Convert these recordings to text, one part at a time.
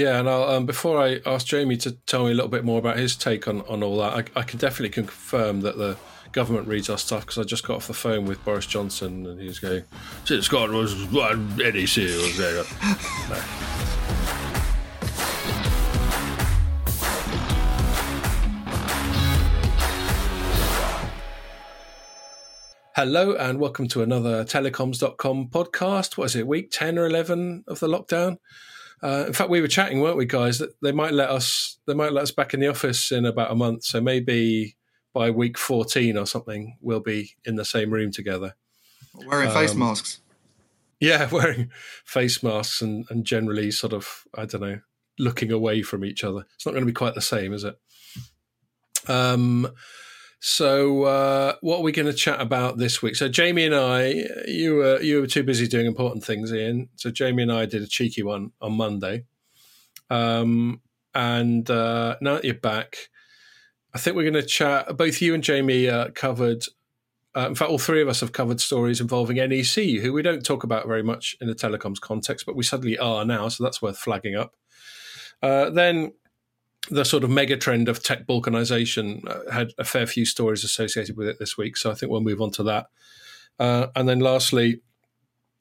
Yeah, and um, before I ask Jamie to tell me a little bit more about his take on, on all that, I, I can definitely confirm that the government reads our stuff because I just got off the phone with Boris Johnson and he was going, "Since Scott was NEC was there." Hello and welcome to another telecoms.com podcast. What is it, week 10 or 11 of the lockdown? Uh, in fact, we were chatting, weren't we, guys? That they might let us, they might let us back in the office in about a month. So maybe by week fourteen or something, we'll be in the same room together, wearing um, face masks. Yeah, wearing face masks and and generally sort of, I don't know, looking away from each other. It's not going to be quite the same, is it? Um. So, uh, what are we going to chat about this week? So, Jamie and I, you were you were too busy doing important things, Ian. So, Jamie and I did a cheeky one on Monday, um, and uh, now that you're back, I think we're going to chat. Both you and Jamie uh, covered. In fact, all three of us have covered stories involving NEC, who we don't talk about very much in the telecoms context, but we suddenly are now, so that's worth flagging up. Uh, then the sort of mega trend of tech balkanization uh, had a fair few stories associated with it this week. So I think we'll move on to that. Uh, and then lastly,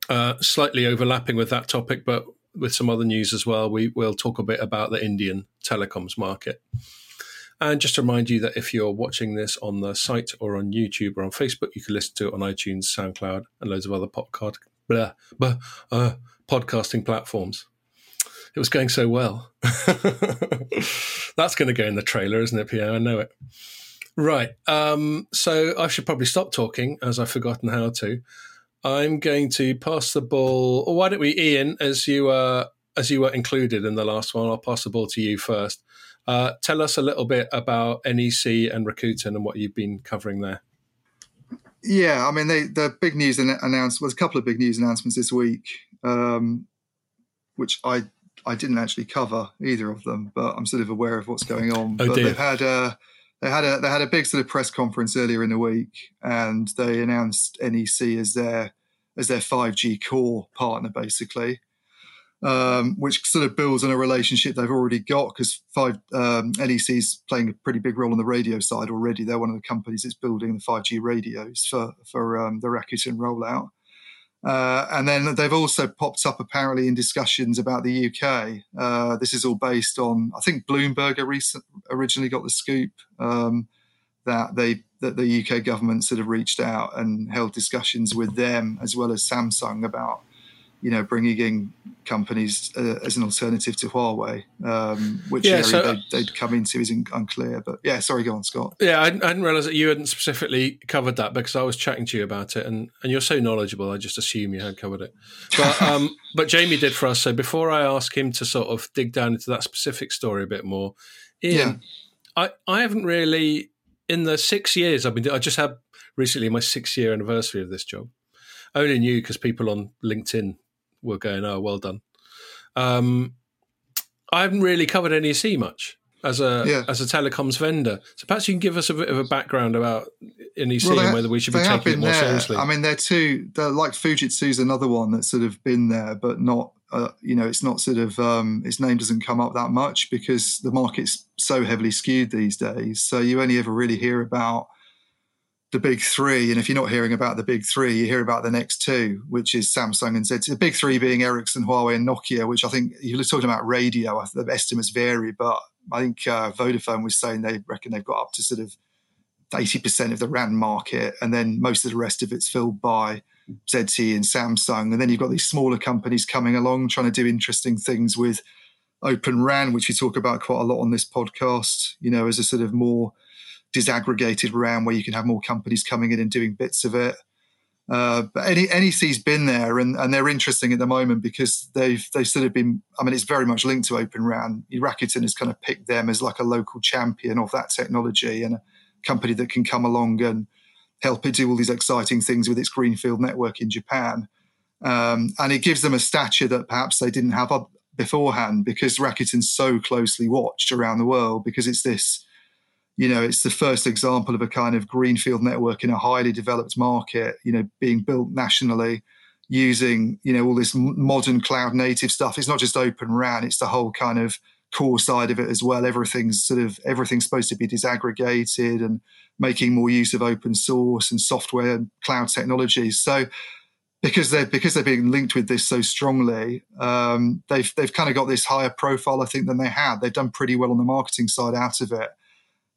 uh, slightly overlapping with that topic, but with some other news as well, we will talk a bit about the Indian telecoms market. And just to remind you that if you're watching this on the site or on YouTube or on Facebook, you can listen to it on iTunes, SoundCloud, and loads of other podcast, blah, blah, uh, podcasting platforms. It was going so well. That's going to go in the trailer, isn't it, Pierre? I know it. Right. Um, so I should probably stop talking as I've forgotten how to. I'm going to pass the ball. Or why don't we, Ian, as you uh, as you were included in the last one, I'll pass the ball to you first. Uh, tell us a little bit about NEC and Rakuten and what you've been covering there. Yeah, I mean, they, the big news announced was a couple of big news announcements this week, um, which I I didn't actually cover either of them, but I'm sort of aware of what's going on. Oh, but dear. they've had a they had a they had a big sort of press conference earlier in the week, and they announced NEC as their as their 5G core partner, basically, um, which sort of builds on a relationship they've already got because five um, NEC's playing a pretty big role on the radio side already. They're one of the companies that's building the 5G radios for for um, the Rakuten rollout. Uh, and then they've also popped up apparently in discussions about the UK. Uh, this is all based on, I think Bloomberg recent, originally got the scoop um, that they that the UK government sort of reached out and held discussions with them as well as Samsung about you know, bringing in companies uh, as an alternative to Huawei, um, which yeah, area so, they'd, they'd, come into is unclear. But yeah, sorry, go on, Scott. Yeah, I, I, didn't realize that you hadn't specifically covered that because I was chatting to you about it, and, and you're so knowledgeable. I just assume you had covered it. But um, but Jamie did for us. So before I ask him to sort of dig down into that specific story a bit more, Ian, yeah. I I haven't really in the six years I've been. I just had recently my six year anniversary of this job. I only knew because people on LinkedIn were going, "Oh, well done." Um, I haven't really covered NEC much as a yeah. as a telecoms vendor. So perhaps you can give us a bit of a background about NEC well, and whether we should be taking it more there. seriously. I mean, they're two. They're like Fujitsu's another one that's sort of been there, but not. Uh, you know, it's not sort of um, its name doesn't come up that much because the market's so heavily skewed these days. So you only ever really hear about the big three. And if you're not hearing about the big three, you hear about the next two, which is Samsung and ZTE. The big three being Ericsson, Huawei, and Nokia, which I think you're talking about radio, the estimates vary, but I think uh, Vodafone was saying they reckon they've got up to sort of 80% of the RAN market. And then most of the rest of it's filled by ZTE and Samsung. And then you've got these smaller companies coming along trying to do interesting things with Open RAN, which we talk about quite a lot on this podcast, you know, as a sort of more – disaggregated RAN where you can have more companies coming in and doing bits of it. Uh, but NEC's been there, and, and they're interesting at the moment because they've they've sort of been. I mean, it's very much linked to Open RAN. Rakuten has kind of picked them as like a local champion of that technology and a company that can come along and help it do all these exciting things with its greenfield network in Japan. Um, and it gives them a stature that perhaps they didn't have beforehand because Rakuten's so closely watched around the world because it's this you know, it's the first example of a kind of greenfield network in a highly developed market, you know, being built nationally, using you know all this modern cloud native stuff. It's not just Open RAN; it's the whole kind of core side of it as well. Everything's sort of everything's supposed to be disaggregated and making more use of open source and software and cloud technologies. So because they're because they're being linked with this so strongly, um, they've they've kind of got this higher profile, I think, than they had. They've done pretty well on the marketing side out of it.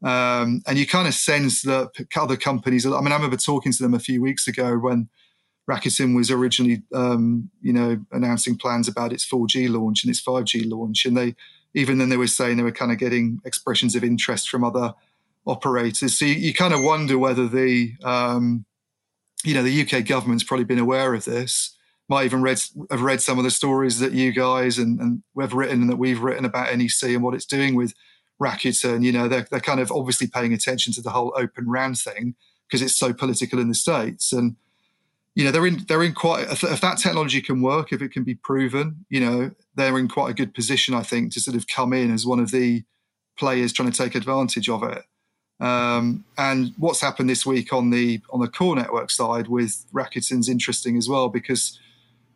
Um, and you kind of sense that other companies. I mean, I remember talking to them a few weeks ago when Rakuten was originally, um, you know, announcing plans about its 4G launch and its 5G launch, and they even then they were saying they were kind of getting expressions of interest from other operators. So you, you kind of wonder whether the, um, you know, the UK government's probably been aware of this. Might even read have read some of the stories that you guys and, and we've written and that we've written about NEC and what it's doing with Rakuten. You know, they're they're kind of obviously paying attention to the whole Open RAN thing because it's so political in the states and you know they're in they're in quite if that technology can work if it can be proven you know they're in quite a good position i think to sort of come in as one of the players trying to take advantage of it um, and what's happened this week on the on the core network side with Rakuten's interesting as well because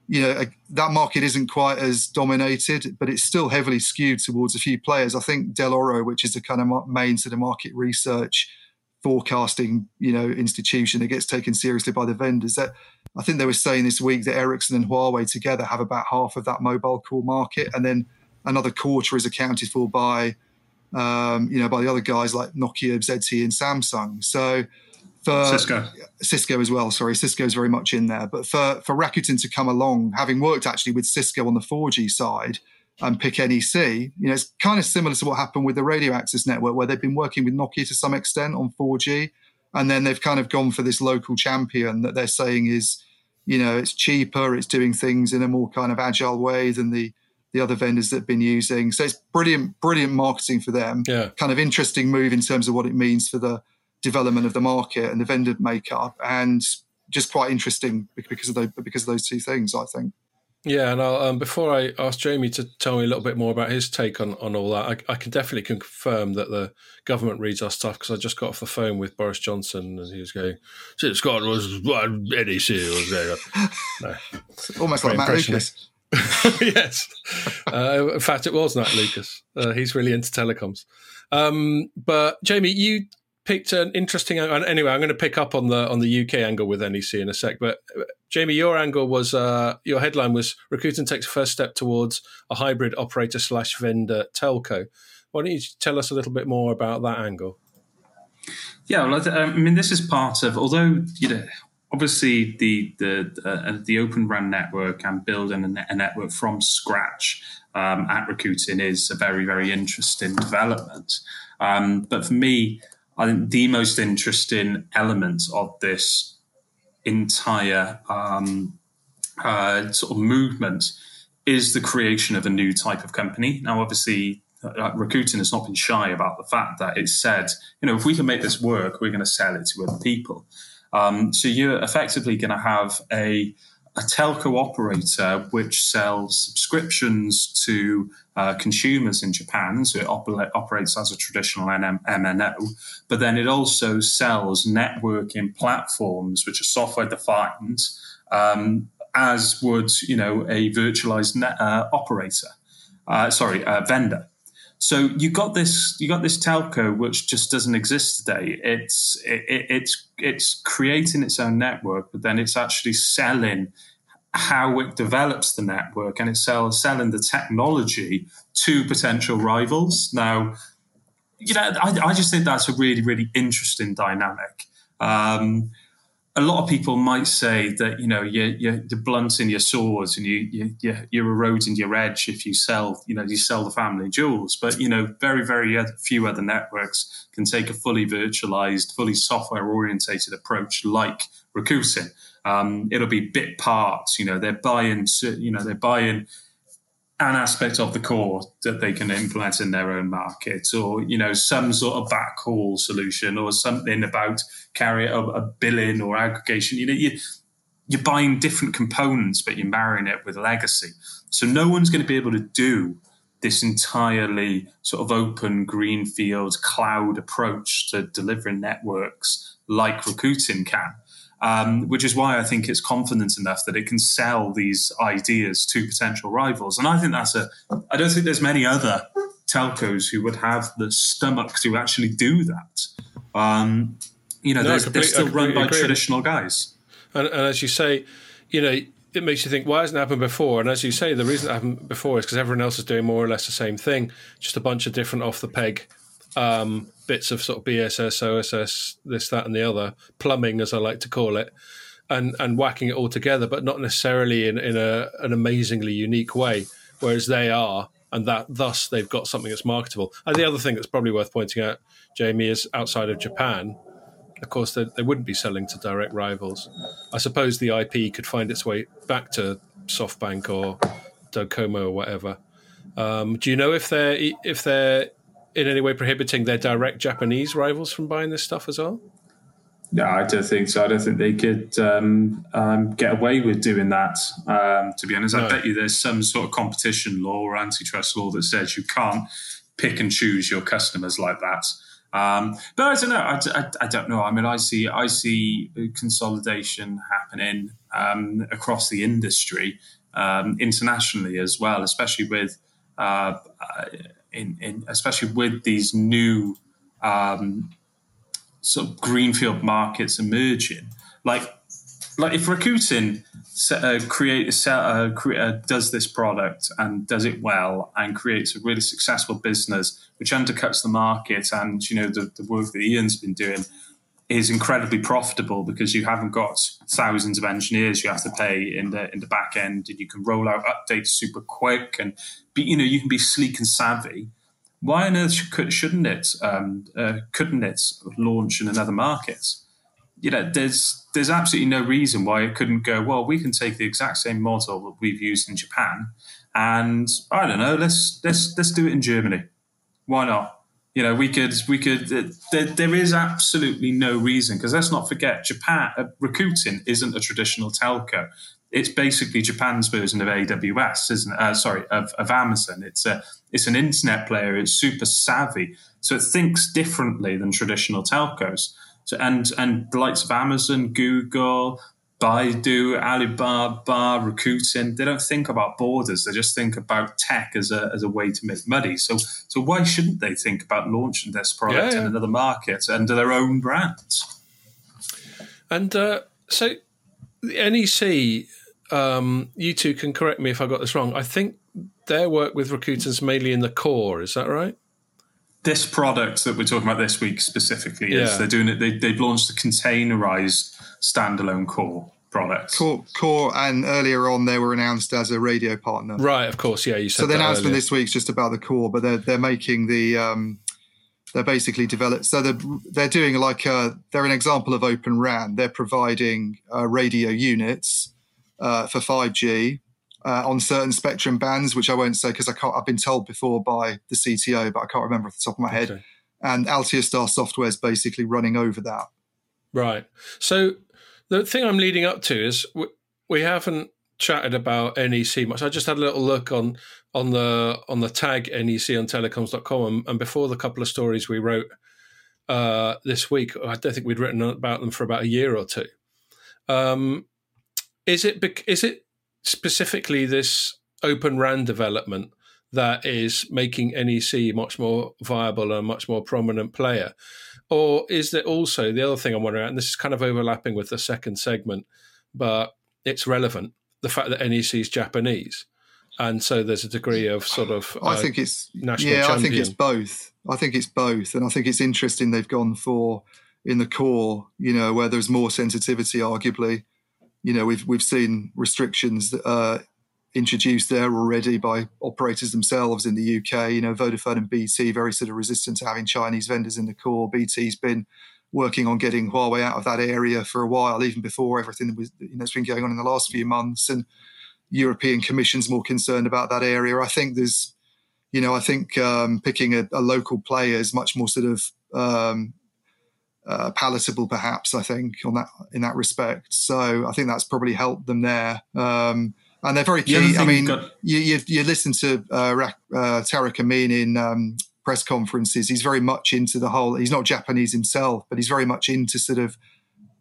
you know that market isn't quite as dominated, but it's still heavily skewed towards a few players. I think Dell'Oro, which is the kind of main sort of market research forecasting, you know, institution that gets taken seriously by the vendors. That I think they were saying this week that Ericsson and Huawei together have about half of that mobile core market, and then another quarter is accounted for by, um, you know, by the other guys like Nokia, ZTE, and Samsung. So for Cisco, Cisco as well. Sorry, Cisco is very much in there. But for for Rakuten to come along, having worked actually with Cisco on the 4G side and pick NEC, you know, it's kind of similar to what happened with the radio access network, where they've been working with Nokia to some extent on 4G, and then they've kind of gone for this local champion that they're saying is, you know, it's cheaper, it's doing things in a more kind of agile way than the the other vendors that have been using. So it's brilliant, brilliant marketing for them. Yeah. Kind of interesting move in terms of what it means for the development of the market and the vendor makeup, and just quite interesting because of those because of those two things. I think. Yeah, and um, before I ask Jamie to tell me a little bit more about his take on, on all that, I, I can definitely confirm that the government reads our stuff because I just got off the phone with Boris Johnson and he was going, "Since Scotland was what NEC was there." No. Almost like Matt Lucas. yes, uh, in fact, it was Matt Lucas. Uh, he's really into telecoms. Um, but Jamie, you picked an interesting anyway i'm going to pick up on the on the uk angle with nec in a sec but jamie your angle was uh, your headline was rakuten takes first step towards a hybrid operator slash vendor telco. Why don't you tell us a little bit more about that angle? Yeah well, i mean this is part of although you know obviously the the uh, the open RAN network and building a, net, a network from scratch um, at Rakuten is a very very interesting development. Um, but for me I think the most interesting element of this entire um, uh, sort of movement is the creation of a new type of company. Now, obviously, uh, Rakuten has not been shy about the fact that it said, you know, if we can make this work, we're going to sell it to other people. Um, so you're effectively going to have a a telco operator which sells subscriptions to uh, consumers in Japan. So it op- operates as a traditional NM- MNO, but then it also sells networking platforms which are software defined, um, as would you know a virtualized net, uh, operator. Uh, sorry, vendor. So you got this, you got this telco which just doesn't exist today. It's it, it's it's creating its own network, but then it's actually selling how it develops the network and it's selling the technology to potential rivals. Now, you know, I, I just think that's a really really interesting dynamic. Um, a lot of people might say that you know you're, you're, blunting your swords and you, you you're eroding your edge if you sell you know you sell the family jewels. But you know very very few other networks can take a fully virtualized, fully software orientated approach like Rakuten. Um, it'll be bit parts. You know they're buying you know they're buying an aspect of the core that they can implement in their own market, or you know some sort of backhaul solution, or something about carrier a, a billing or aggregation. You know, you, you're buying different components, but you're marrying it with legacy. So no one's going to be able to do this entirely sort of open greenfield cloud approach to delivering networks like Rakuten can. Um, which is why I think it's confident enough that it can sell these ideas to potential rivals. And I think that's a, I don't think there's many other telcos who would have the stomach to actually do that. Um, you know, no, they're, they're, still run by agree. traditional guys. And, and, as you say, you know, it makes you think, why hasn't it happened before? And as you say, the reason it happened before is because everyone else is doing more or less the same thing, just a bunch of different off the peg um, bits of sort of BSS, OSS, this, that, and the other, plumbing, as I like to call it, and and whacking it all together, but not necessarily in, in a, an amazingly unique way. Whereas they are, and that thus they've got something that's marketable. And the other thing that's probably worth pointing out, Jamie, is outside of Japan, of course, they, they wouldn't be selling to direct rivals. I suppose the IP could find its way back to SoftBank or Docomo or whatever. Um, do you know if they're if they're in any way prohibiting their direct Japanese rivals from buying this stuff as well? No, I don't think so. I don't think they could um, um, get away with doing that. Um, to be honest, no. I bet you there's some sort of competition law or antitrust law that says you can't pick and choose your customers like that. Um, but I don't know. I, I, I, don't know. I mean, I see I see consolidation happening um, across the industry um, internationally as well, especially with uh, in, in especially with these new um, sort of greenfield markets emerging. Like, like if Rakuten uh, create, uh, uh, does this product and does it well and creates a really successful business which undercuts the market and you know the, the work that Ian's been doing is incredibly profitable because you haven't got thousands of engineers you have to pay in the in the back end and you can roll out updates super quick and be you know you can be sleek and savvy. Why on earth shouldn't it um, uh, couldn't it launch in another market? You know there's there's absolutely no reason why it couldn't go well we can take the exact same model that we've used in Japan and I don't know let's let's let's do it in Germany. Why not you know, we could, we could. Uh, there, there is absolutely no reason because let's not forget, Japan uh, Rakuten isn't a traditional telco. It's basically Japan's version of AWS, isn't it? Uh, sorry, of, of Amazon. It's a, it's an internet player. It's super savvy, so it thinks differently than traditional telcos. So, and and the likes of Amazon, Google, Baidu, Alibaba, Rakuten, they don't think about borders. They just think about tech as a, as a way to make money. So, so why shouldn't they think about launching this product yeah, yeah. in another market under their own brands? And uh, so, the NEC, um, you two can correct me if I got this wrong. I think their work with Rakuten's mainly in the core. Is that right? This product that we're talking about this week specifically is they're doing it. They, they've launched the containerized standalone core product. Core, core, and earlier on they were announced as a radio partner. Right, of course, yeah. You said so. The announcement earlier. this week's just about the core, but they're they're making the um, they're basically developed. So they're they're doing like a, they're an example of Open RAN. They're providing uh, radio units uh, for five G. Uh, on certain spectrum bands, which I won't say because I can't. I've been told before by the CTO, but I can't remember off the top of my head. Okay. And Altiostar Software is basically running over that. Right. So the thing I'm leading up to is we, we haven't chatted about NEC much. I just had a little look on on the on the tag NEC on telecoms.com and, and before the couple of stories we wrote uh, this week, I don't think we'd written about them for about a year or two. Um, is it is it specifically this open RAN development that is making NEC much more viable and a much more prominent player? Or is there also the other thing I'm wondering, and this is kind of overlapping with the second segment, but it's relevant the fact that NEC is Japanese. And so there's a degree of sort of. Uh, I think it's national. Yeah, champion. I think it's both. I think it's both, and I think it's interesting they've gone for in the core. You know, where there's more sensitivity, arguably. You know, we've we've seen restrictions uh, introduced there already by operators themselves in the UK. You know, Vodafone and BT very sort of resistant to having Chinese vendors in the core. BT's been working on getting Huawei out of that area for a while, even before everything was you know has been going on in the last few months. And European Commission's more concerned about that area. I think there's, you know, I think um, picking a, a, local player is much more sort of um, uh, palatable, perhaps. I think on that in that respect. So I think that's probably helped them there. Um, and they're very key. I mean, got- you, you, you listen to uh, uh, Tarek Amin in um, press conferences. He's very much into the whole. He's not Japanese himself, but he's very much into sort of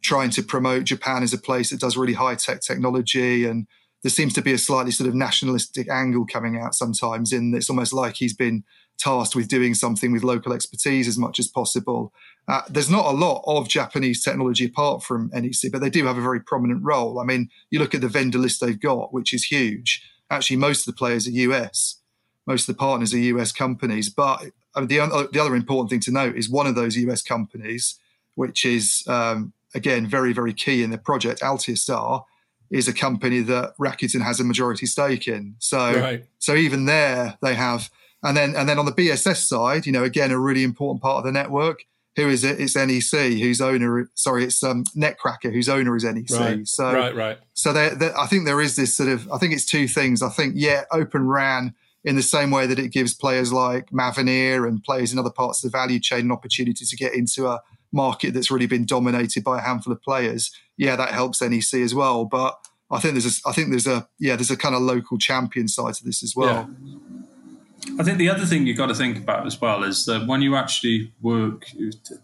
trying to promote Japan as a place that does really high tech technology. And there seems to be a slightly sort of nationalistic angle coming out sometimes. In it's almost like he's been tasked with doing something with local expertise as much as possible. Uh, there's not a lot of Japanese technology apart from NEC, but they do have a very prominent role. I mean, you look at the vendor list they've got, which is huge. Actually, most of the players are US, most of the partners are US companies. But uh, the, the other important thing to note is one of those US companies, which is um, again very very key in the project, Altiostar, is a company that Rakuten has a majority stake in. So right. so even there they have, and then and then on the BSS side, you know, again a really important part of the network who is it? It's NEC whose owner. Sorry, it's um, Netcracker whose owner is NEC. Right, so right, right. So I think there is this sort of. I think it's two things. I think yeah, Open RAN in the same way that it gives players like Mavenir and players in other parts of the value chain an opportunity to get into a market that's really been dominated by a handful of players. Yeah, that helps NEC as well. But I think there's a. I think there's a. Yeah, there's a kind of local champion side to this as well. Yeah. I think the other thing you've got to think about as well is that when you actually work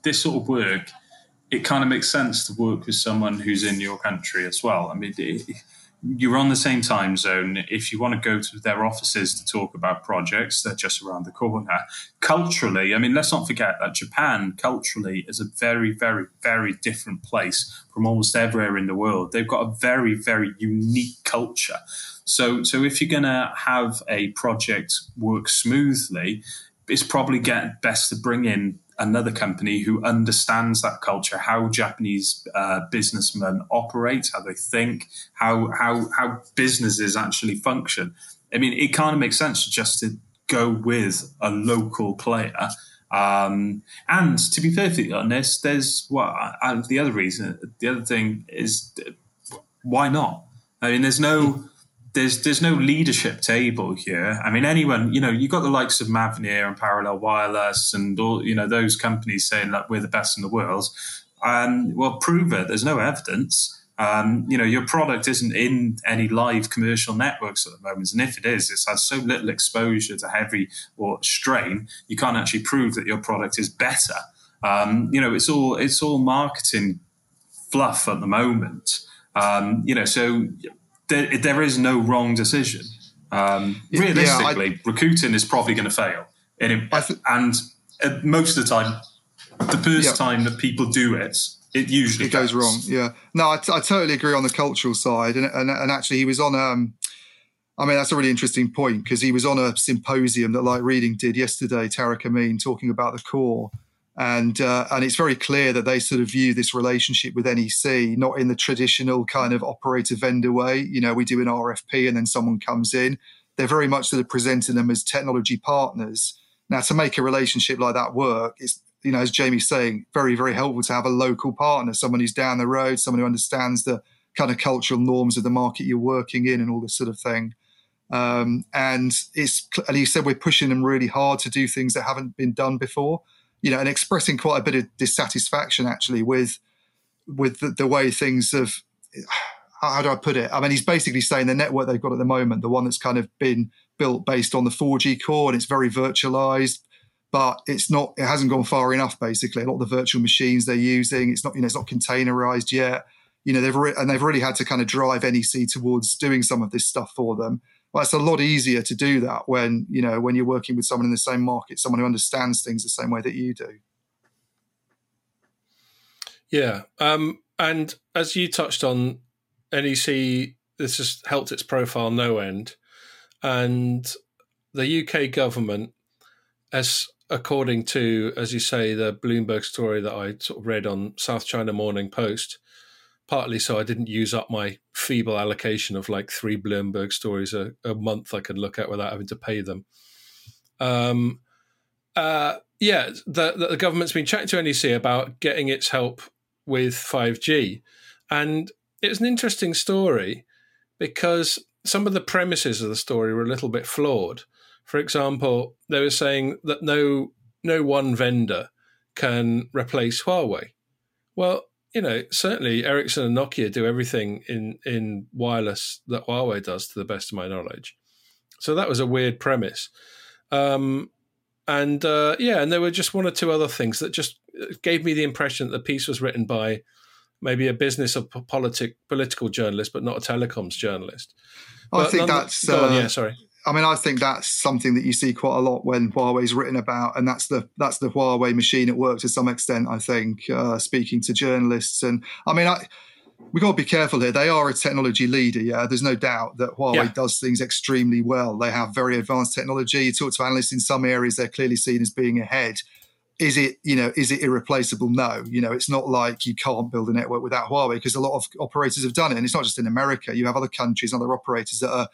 this sort of work, it kind of makes sense to work with someone who's in your country as well. I mean, you're on the same time zone. If you want to go to their offices to talk about projects, they're just around the corner. Culturally, I mean, let's not forget that Japan culturally is a very, very, very different place from almost everywhere in the world. They've got a very, very unique culture. So, so if you're going to have a project work smoothly, it's probably get best to bring in another company who understands that culture, how Japanese uh, businessmen operate, how they think, how how how businesses actually function. I mean, it kind of makes sense just to go with a local player. Um, and to be perfectly honest, there's well, the other reason, the other thing is why not? I mean, there's no there's there's no leadership table here. I mean, anyone, you know, you've got the likes of Mavenir and Parallel Wireless and all, you know, those companies saying that we're the best in the world. And well, prove it. There's no evidence. Um, you know, your product isn't in any live commercial networks at the moment, and if it is, it's had so little exposure to heavy or strain, you can't actually prove that your product is better. Um, you know, it's all it's all marketing fluff at the moment. Um, you know, so there, there is no wrong decision. Um, realistically, yeah, I, Rakuten is probably going to fail, and, th- and uh, most of the time, the first yeah. time that people do it, it usually it goes wrong. Yeah, no, I, t- I totally agree on the cultural side, and, and, and actually, he was on. Um, I mean, that's a really interesting point because he was on a symposium that Light Reading did yesterday, Tarek Amin, talking about the core and uh, and it's very clear that they sort of view this relationship with NEC not in the traditional kind of operator vendor way. You know, we do an RFP and then someone comes in. They're very much sort of presenting them as technology partners. Now, to make a relationship like that work, it's you know, as Jamie's saying, very very helpful to have a local partner, someone who's down the road, someone who understands the kind of cultural norms of the market you're working in, and all this sort of thing. Um, and it's and he said we're pushing them really hard to do things that haven't been done before you know, and expressing quite a bit of dissatisfaction actually with with the, the way things have. How do I put it? I mean, he's basically saying the network they've got at the moment, the one that's kind of been built based on the 4G core, and it's very virtualized, but it's not. It hasn't gone far enough. Basically, a lot of the virtual machines they're using, it's not. You know, it's not containerized yet. You know, they've re- and they've really had to kind of drive NEC towards doing some of this stuff for them well, it's a lot easier to do that when you know when you're working with someone in the same market, someone who understands things the same way that you do. Yeah, um, and as you touched on, NEC this has helped its profile no end, and the UK government, as according to as you say the Bloomberg story that I sort of read on South China Morning Post, partly so I didn't use up my feeble allocation of like three Bloomberg stories a, a month I could look at without having to pay them. Um, uh, yeah, the, the government's been chatting to NEC about getting its help with 5G. And it's an interesting story because some of the premises of the story were a little bit flawed. For example, they were saying that no no one vendor can replace Huawei. Well, you know, certainly Ericsson and Nokia do everything in in wireless that Huawei does, to the best of my knowledge. So that was a weird premise. Um, and uh, yeah, and there were just one or two other things that just uh, gave me the impression that the piece was written by maybe a business or politic political journalist, but not a telecoms journalist. I think that's uh, on, yeah. Sorry. I mean, I think that's something that you see quite a lot when Huawei's written about, and that's the that's the Huawei machine at work to some extent. I think uh, speaking to journalists, and I mean, I we got to be careful here. They are a technology leader. Yeah, there's no doubt that Huawei yeah. does things extremely well. They have very advanced technology. You talk to analysts in some areas; they're clearly seen as being ahead. Is it, you know, is it irreplaceable? No. You know, it's not like you can't build a network without Huawei because a lot of operators have done it, and it's not just in America. You have other countries, other operators that are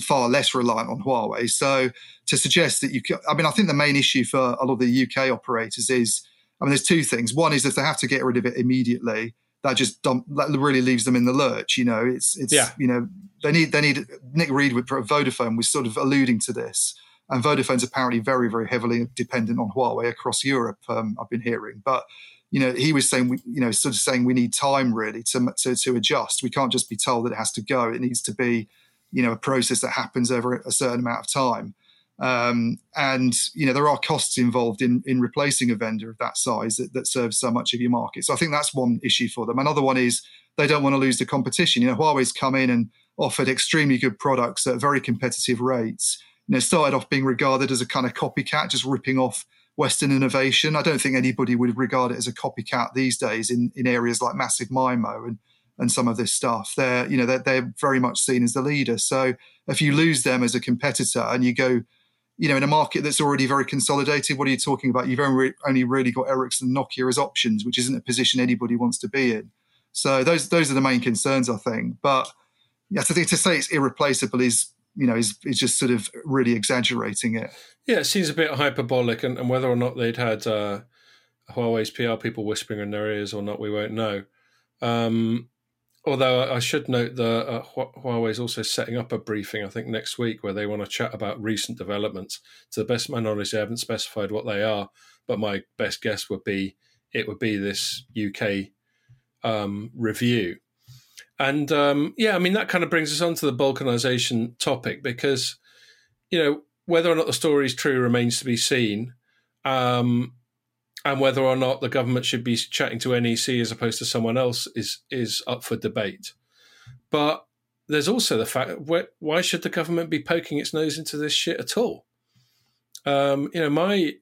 far less reliant on Huawei. So to suggest that you, could, I mean, I think the main issue for a lot of the UK operators is, I mean, there's two things. One is if they have to get rid of it immediately, that just dump, that really leaves them in the lurch. You know, it's it's yeah. you know they need they need Nick Read with Vodafone was sort of alluding to this, and Vodafone's apparently very very heavily dependent on Huawei across Europe. Um, I've been hearing, but you know he was saying we you know sort of saying we need time really to to to adjust. We can't just be told that it has to go. It needs to be you know a process that happens over a certain amount of time. Um, and you know there are costs involved in in replacing a vendor of that size that, that, serves so much of your market. So I think that's one issue for them. Another one is they don't want to lose the competition. You know, Huawei's come in and offered extremely good products at very competitive rates. You know, started off being regarded as a kind of copycat, just ripping off Western innovation. I don't think anybody would regard it as a copycat these days in in areas like massive MIMO and and some of this stuff. They're you know they're, they're very much seen as the leader. So if you lose them as a competitor and you go you know, in a market that's already very consolidated, what are you talking about? You've only, only really got Ericsson and Nokia as options, which isn't a position anybody wants to be in. So those those are the main concerns, I think. But yeah, to, to say it's irreplaceable is you know is, is just sort of really exaggerating it. Yeah, it seems a bit hyperbolic, and, and whether or not they'd had uh, Huawei's PR people whispering in their ears or not, we won't know. Um, Although I should note that uh, Huawei is also setting up a briefing, I think next week, where they want to chat about recent developments. To the best of my knowledge, they haven't specified what they are, but my best guess would be it would be this UK um, review. And um, yeah, I mean that kind of brings us on to the balkanization topic because you know whether or not the story is true remains to be seen. Um, and whether or not the government should be chatting to NEC as opposed to someone else is is up for debate. But there's also the fact why should the government be poking its nose into this shit at all? Um, you know, my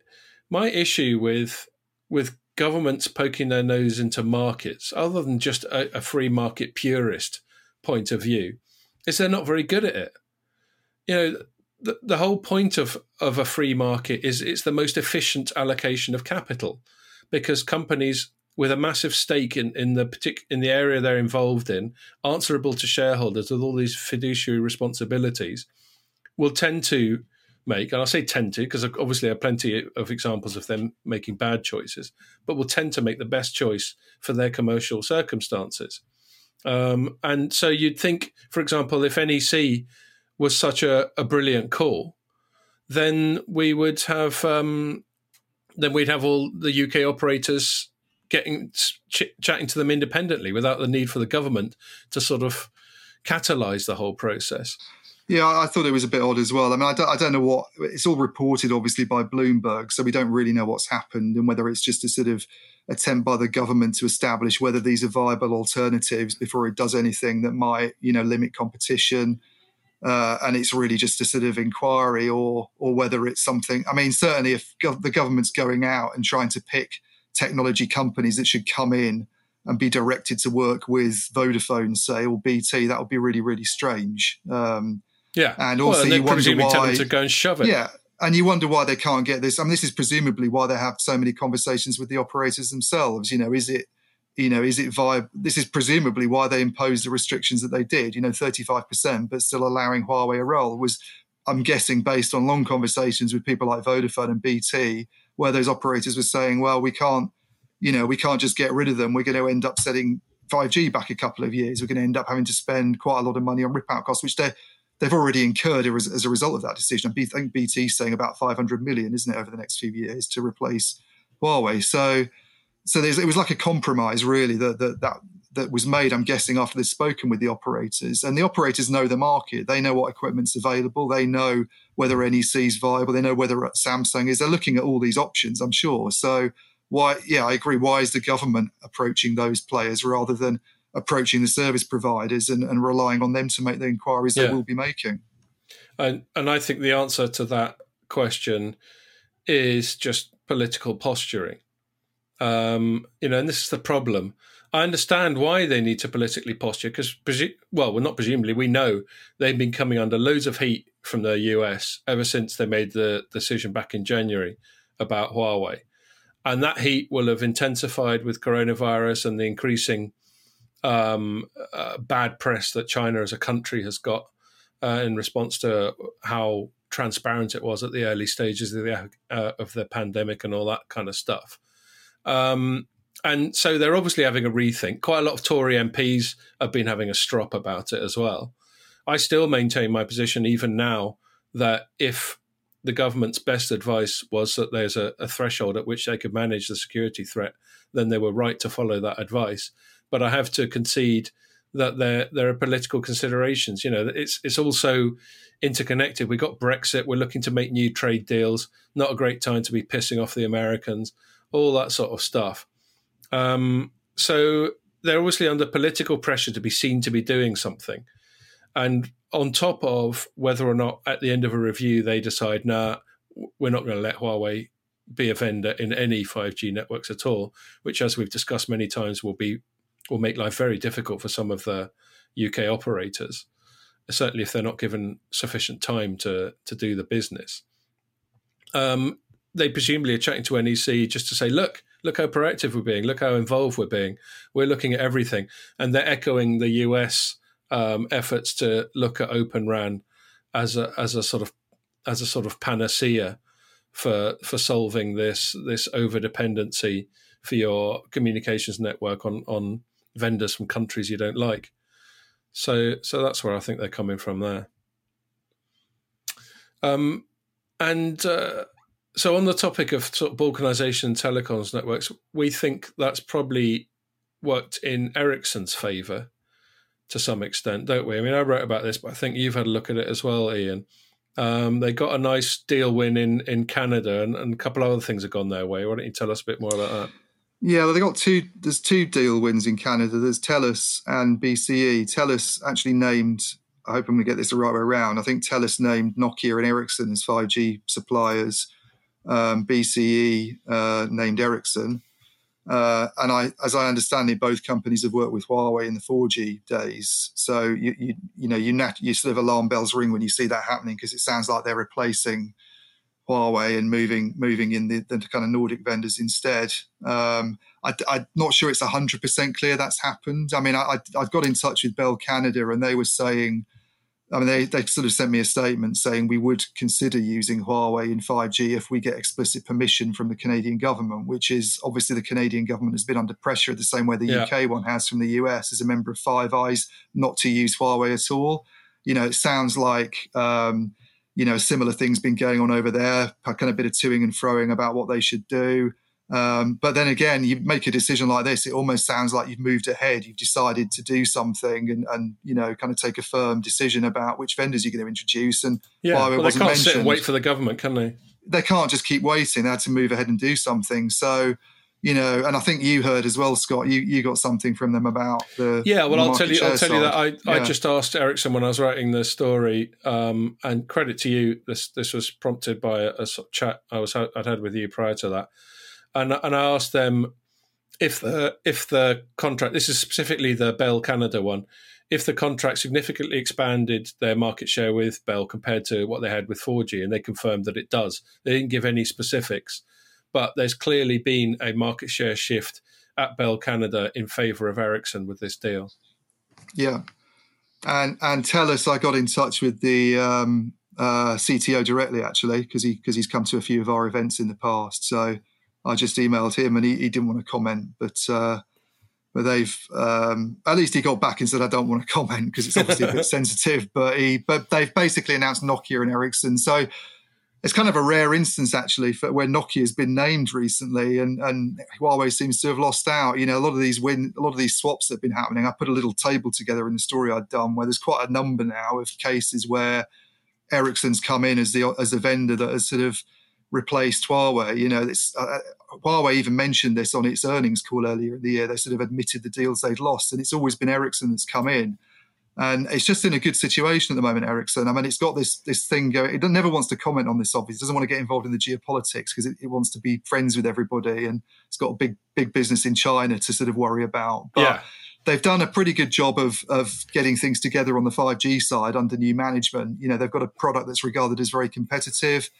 my issue with with governments poking their nose into markets, other than just a, a free market purist point of view, is they're not very good at it. You know, the, whole point of, of a free market is it's the most efficient allocation of capital because companies with a massive stake in, in the partic- in the area they're involved in, answerable to shareholders with all these fiduciary responsibilities, will tend to make, and I say tend to because obviously there are plenty of examples of them making bad choices, but will tend to make the best choice for their commercial circumstances. Um, and so you'd think, for example, if NEC was such a, a brilliant call, then we would have um, then we'd have all the UK operators getting ch- chatting to them independently without the need for the government to sort of catalyze the whole process. Yeah, I thought it was a bit odd as well. I mean, I don't, I don't know what it's all reported, obviously, by Bloomberg, so we don't really know what's happened and whether it's just a sort of attempt by the government to establish whether these are viable alternatives before it does anything that might, you know, limit competition uh, and it's really just a sort of inquiry, or or whether it's something. I mean, certainly if gov- the government's going out and trying to pick technology companies that should come in and be directed to work with Vodafone, say, or BT, that would be really really strange. Um, yeah, and also well, and you wonder why to go and shove it. Yeah, and you wonder why they can't get this. I mean, this is presumably why they have so many conversations with the operators themselves. You know, is it you know, is it via? This is presumably why they imposed the restrictions that they did. You know, thirty-five percent, but still allowing Huawei a role was, I'm guessing, based on long conversations with people like Vodafone and BT, where those operators were saying, well, we can't, you know, we can't just get rid of them. We're going to end up setting 5G back a couple of years. We're going to end up having to spend quite a lot of money on rip-out costs, which they they've already incurred as, as a result of that decision. I think BT's saying about 500 million, isn't it, over the next few years to replace Huawei. So so it was like a compromise, really, that, that that that was made. I'm guessing after they've spoken with the operators, and the operators know the market. They know what equipment's available. They know whether NEC is viable. They know whether Samsung is. They're looking at all these options. I'm sure. So why? Yeah, I agree. Why is the government approaching those players rather than approaching the service providers and, and relying on them to make the inquiries yeah. they will be making? And and I think the answer to that question is just political posturing. Um, you know, and this is the problem. I understand why they need to politically posture because, presu- well, well, not presumably, we know they've been coming under loads of heat from the US ever since they made the decision back in January about Huawei. And that heat will have intensified with coronavirus and the increasing um, uh, bad press that China as a country has got uh, in response to how transparent it was at the early stages of the, uh, of the pandemic and all that kind of stuff. Um, and so they're obviously having a rethink. Quite a lot of Tory MPs have been having a strop about it as well. I still maintain my position, even now, that if the government's best advice was that there's a, a, threshold at which they could manage the security threat, then they were right to follow that advice. But I have to concede that there there are political considerations. You know, it's it's also interconnected. We've got Brexit. We're looking to make new trade deals. Not a great time to be pissing off the Americans. All that sort of stuff. Um, so they're obviously under political pressure to be seen to be doing something. And on top of whether or not at the end of a review they decide, nah, we're not going to let Huawei be a vendor in any 5G networks at all, which, as we've discussed many times, will be will make life very difficult for some of the UK operators. Certainly, if they're not given sufficient time to to do the business, um, they presumably are chatting to NEC just to say, look, look how proactive we're being, look how involved we're being. We're looking at everything, and they're echoing the US um, efforts to look at Open RAN as a as a sort of as a sort of panacea for for solving this this over dependency for your communications network on on vendors from countries you don't like. So so that's where I think they're coming from there. Um, and uh, so on the topic of sort of balkanization telecoms networks, we think that's probably worked in Ericsson's favour to some extent, don't we? I mean, I wrote about this, but I think you've had a look at it as well, Ian. Um, they got a nice deal win in, in Canada, and, and a couple of other things have gone their way. Why don't you tell us a bit more about that? Yeah, well, they got two. There's two deal wins in Canada. There's Telus and BCE. Telus actually named. I hope I'm going to get this the right way around. I think Telus named Nokia and Ericsson as 5G suppliers um, BCE uh, named Ericsson. Uh, and I, as I understand it, both companies have worked with Huawei in the 4G days. So you, you, you know, you, nat- you sort of alarm bells ring when you see that happening because it sounds like they're replacing Huawei and moving moving in the, the kind of Nordic vendors instead. Um, I, am not sure it's 100% clear that's happened. I mean, I, I, I got in touch with Bell Canada and they were saying I mean, they, they sort of sent me a statement saying we would consider using Huawei in 5G if we get explicit permission from the Canadian government, which is obviously the Canadian government has been under pressure the same way the yeah. UK one has from the US as a member of Five Eyes not to use Huawei at all. You know, it sounds like, um, you know, similar things been going on over there, kind of bit of toing and froing about what they should do. Um, but then again, you make a decision like this, it almost sounds like you've moved ahead. You've decided to do something and, and you know, kind of take a firm decision about which vendors you're going to introduce. And yeah, well, they can't sit and wait for the government, can they? They can't just keep waiting. They had to move ahead and do something. So, you know, and I think you heard as well, Scott. You you got something from them about the yeah. Well, I'll tell you. I'll tell side. you that I, yeah. I just asked Ericsson when I was writing the story, um, and credit to you. This this was prompted by a, a chat I was I'd had with you prior to that and and I asked them if the if the contract this is specifically the Bell Canada one if the contract significantly expanded their market share with Bell compared to what they had with 4G and they confirmed that it does. They didn't give any specifics but there's clearly been a market share shift at Bell Canada in favor of Ericsson with this deal. Yeah. And and Telus I got in touch with the um, uh, CTO directly actually because he because he's come to a few of our events in the past. So I just emailed him and he, he didn't want to comment, but uh, but they've um, at least he got back and said I don't want to comment because it's obviously a bit sensitive. But he but they've basically announced Nokia and Ericsson, so it's kind of a rare instance actually for where Nokia has been named recently, and and Huawei seems to have lost out. You know, a lot of these win, a lot of these swaps that have been happening. I put a little table together in the story I'd done where there's quite a number now of cases where Ericsson's come in as the as a vendor that has sort of replaced Huawei. You know, it's, uh, Huawei even mentioned this on its earnings call earlier in the year. They sort of admitted the deals they'd lost, and it's always been Ericsson that's come in. And it's just in a good situation at the moment, Ericsson. I mean, it's got this this thing going. It never wants to comment on this. Obviously, it doesn't want to get involved in the geopolitics because it, it, wants to be friends with everybody, and it's got a big big business in China to sort of worry about. But yeah. they've done a pretty good job of of getting things together on the 5G side under new management. You know, they've got a product that's regarded as very competitive.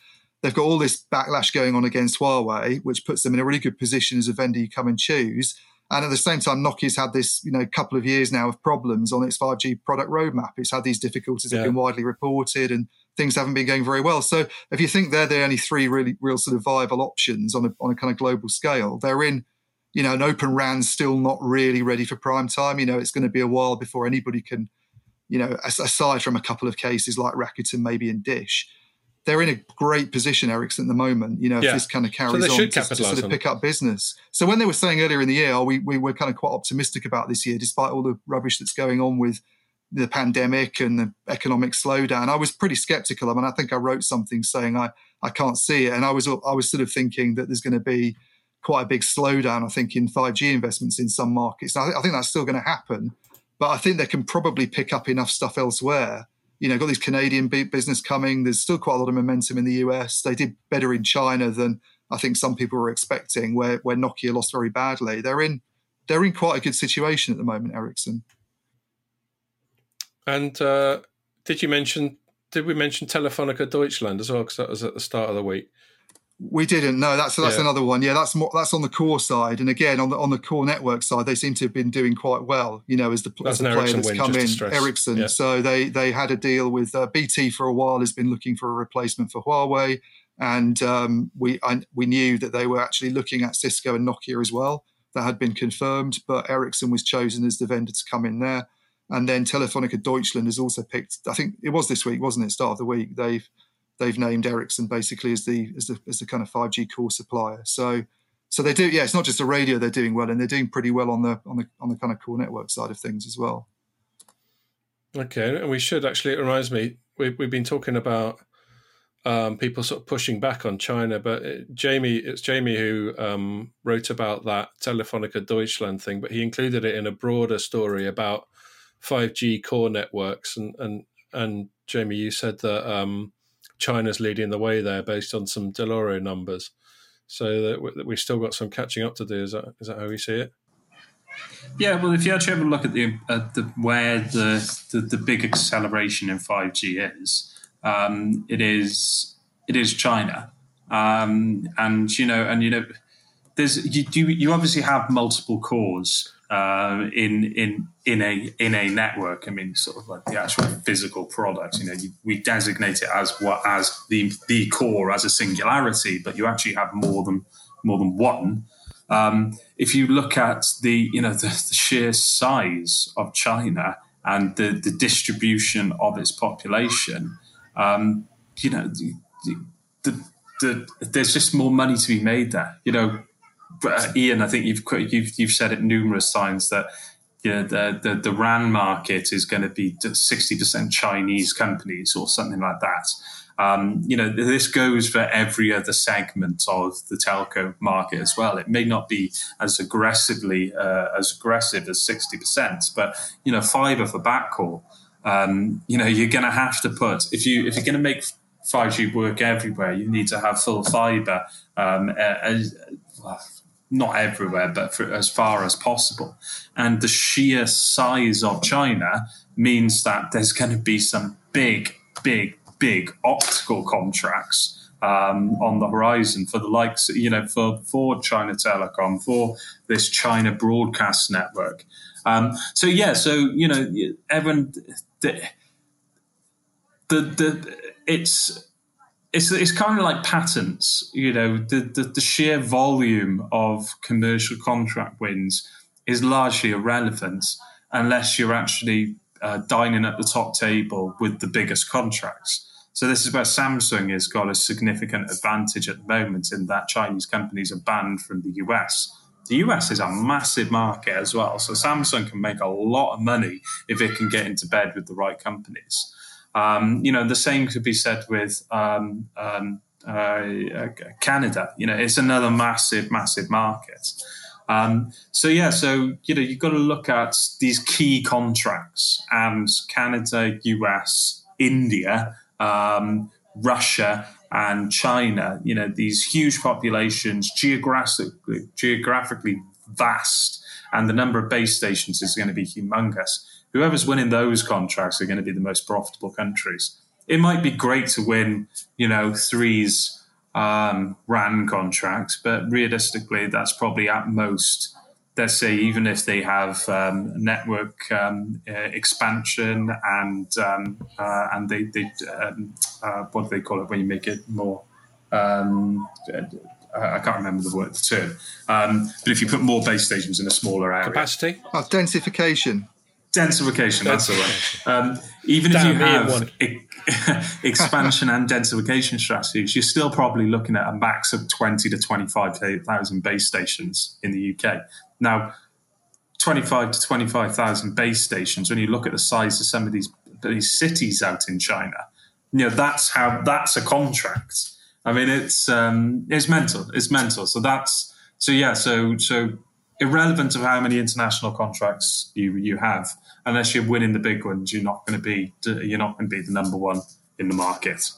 They've got all this backlash going on against Huawei, which puts them in a really good position as a vendor you come and choose. And at the same time, Nokia's had this, you know, couple of years now of problems on its 5G product roadmap. It's had these difficulties that have been widely reported and things haven't been going very well. So if you think they're the only three really real sort of viable options on a, on a kind of global scale, they're in, you know, an open RAN still not really ready for prime time. You know, it's going to be a while before anybody can, you know, aside from a couple of cases like Rakuten maybe in Dish, they're in a great position, Ericsson, at the moment. You know, if yeah. this kind of carries so on to, to, sort of pick up business. So when they were saying earlier in the year, oh, we, we were kind of quite optimistic about this year, despite all the rubbish that's going on with the pandemic and the economic slowdown, I was pretty skeptical. I mean, I think I wrote something saying I, I can't see it. And I was, I was sort of thinking that there's going to be quite a big slowdown, I think, in 5G investments in some markets. I, I think that's still going to happen. But I think they can probably pick up enough stuff elsewhere you know, got these Canadian business coming. There's still quite a lot of momentum in the US. They did better in China than I think some people were expecting, where where Nokia lost very badly. They're in they're in quite a good situation at the moment, Ericsson. And uh, did you mention? Did we mention Telefonica Deutschland as well? Because that was at the start of the week. We didn't. No, that's that's yeah. another one. Yeah, that's more, that's on the core side, and again on the on the core network side, they seem to have been doing quite well. You know, as the, as the player Ericsson that's come in, Ericsson. Yeah. So they they had a deal with uh, BT for a while. Has been looking for a replacement for Huawei, and um, we I, we knew that they were actually looking at Cisco and Nokia as well. That had been confirmed, but Ericsson was chosen as the vendor to come in there. And then Telefonica Deutschland has also picked. I think it was this week, wasn't it? Start of the week. They've they've named Ericsson basically as the as the as the kind of 5G core supplier. So so they do yeah, it's not just a radio they're doing well, and they're doing pretty well on the on the on the kind of core network side of things as well. Okay, and we should actually. It reminds me, we, we've been talking about um, people sort of pushing back on China, but it, Jamie, it's Jamie who um, wrote about that Telefonica Deutschland thing, but he included it in a broader story about 5G core networks, and and and Jamie, you said that um, China's leading the way there based on some Dell'Oro numbers. So that we've still got some catching up to do. Is that is that how we see it? Yeah, well, if you actually have a look at the, at the where the, the, the big acceleration in five G is, um, it is it is China, um, and you know, and you know, there's you you obviously have multiple cores uh, in in in a in a network. I mean, sort of like the actual physical product. You know, you, we designate it as what as the the core as a singularity, but you actually have more than more than one. Um, if you look at the you know the, the sheer size of China and the the distribution of its population, um, you know, the, the, the, there's just more money to be made there. You know, uh, Ian, I think you've you've you've said it numerous times that know, the, the the RAN market is going to be sixty percent Chinese companies or something like that. Um, you know, this goes for every other segment of the telco market as well. It may not be as aggressively uh, as aggressive as sixty percent, but you know, fiber for backhaul. Um, you know, you're going to have to put if you if you're going to make 5G work everywhere, you need to have full fiber. Um, as, not everywhere, but for as far as possible. And the sheer size of China means that there's going to be some big, big, big optical contracts um, on the horizon for the likes, you know, for, for China Telecom, for this China broadcast network. Um, so, yeah, so, you know, everyone, the, the, the it's, it's it's kind of like patents. You know, the, the, the sheer volume of commercial contract wins is largely irrelevant unless you're actually uh, dining at the top table with the biggest contracts. So this is where Samsung has got a significant advantage at the moment in that Chinese companies are banned from the US. The US is a massive market as well, so Samsung can make a lot of money if it can get into bed with the right companies. Um, you know, the same could be said with um, um, uh, Canada. You know, it's another massive, massive market. Um, so yeah, so you know you've got to look at these key contracts and Canada, US, India, um, Russia, and China. You know these huge populations, geographically geographically vast, and the number of base stations is going to be humongous. Whoever's winning those contracts are going to be the most profitable countries. It might be great to win, you know, Three's um, RAN contracts, but realistically, that's probably at most. Let's say even if they have um, network um, uh, expansion and um, uh, and they, they um, uh, what do they call it when you make it more um, I can't remember the word, the term. Um, but if you put more base stations in a smaller area, capacity, oh, densification, densification. That's the word. Um, even Damn, if you have expansion and densification strategies, you're still probably looking at a max of twenty to twenty-five thousand base stations in the UK. Now, twenty-five to twenty-five thousand base stations. When you look at the size of some of these these cities out in China, you know that's how that's a contract I mean, it's um, it's mental. It's mental. So that's so yeah. So so irrelevant of how many international contracts you you have, unless you're winning the big ones, you're not going to be you're not going to be the number one in the market.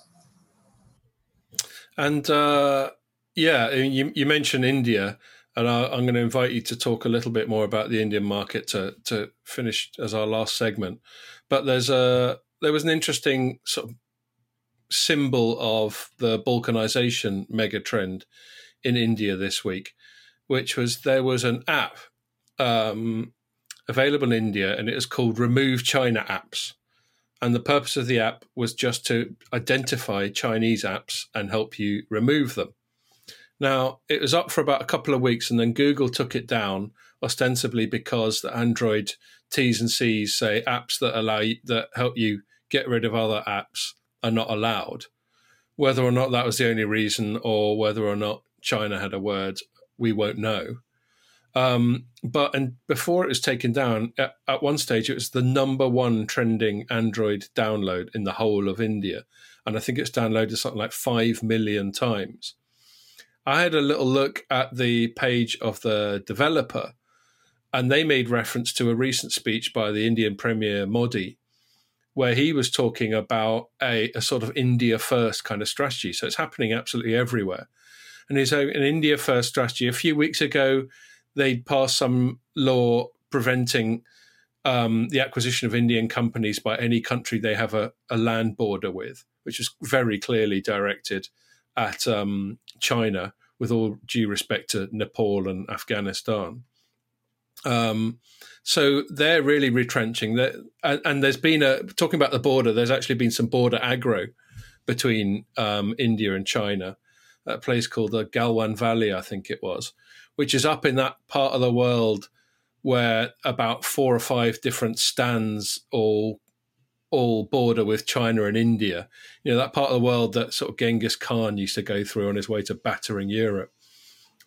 And uh, yeah, you you mentioned India, and I, am going to invite you to talk a little bit more about the Indian market to to finish as our last segment. But there's a there was an interesting sort of symbol of the balkanization megatrend in India this week, which was there was an app um, available in India and it was called Remove China Apps. And the purpose of the app was just to identify Chinese apps and help you remove them. Now, it was up for about a couple of weeks and then Google took it down, ostensibly because the Android T's and C's say apps that allow you, that help you get rid of other apps are not allowed. Whether or not that was the only reason, or whether or not China had a word, we won't know. Um, but and before it was taken down, at, at, one stage it was the number one trending Android download in the whole of India, and I think it's downloaded something like five million times. I had a little look at the page of the developer, and they made reference to a recent speech by the Indian Premier Modi, where he was talking about a, a sort of India first kind of strategy. So it's happening absolutely everywhere. And he's an India first strategy. A few weeks ago, they'd passed some law preventing um, the acquisition of Indian companies by any country they have a, a land border with, which is very clearly directed at um, China, with all due respect to Nepal and Afghanistan. Um, so they're really retrenching. And, and, there's been a talking about the border. There's actually been some border aggro between um, India and China. A place called the Galwan Valley, I think it was, which is up in that part of the world where about four or five different stands all all border with China and India. You know that part of the world that sort of Genghis Khan used to go through on his way to battering Europe.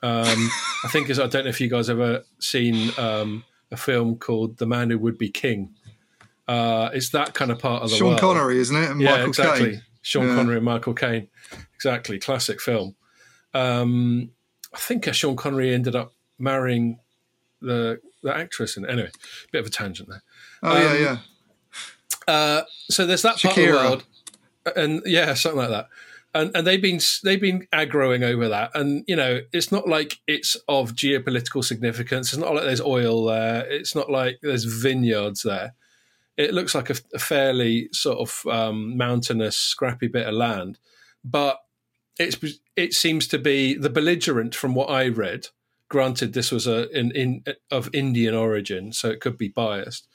Um, I think as I don't know if you guys ever seen um, a film called The Man Who Would Be King. Uh, it's that kind of part of the Sean world. Sean Connery, isn't it? And yeah, Michael exactly. Caine. Sean yeah. Connery and Michael Caine. Exactly, classic film. Um, I think uh, Sean Connery ended up marrying the the actress. And anyway, bit of a tangent there. Oh um, yeah, yeah. Uh, so there's that Shakira. part of the world, and yeah, something like that and and they've been they've been aggroing over that, and you know it's not like it's of geopolitical significance. It's not like there's oil there. It's not like there's vineyards there. It looks like a, a fairly sort of um, mountainous, scrappy bit of land, but it's it seems to be the belligerent from what I read. Granted, this was a in, in of Indian origin, so it could be biased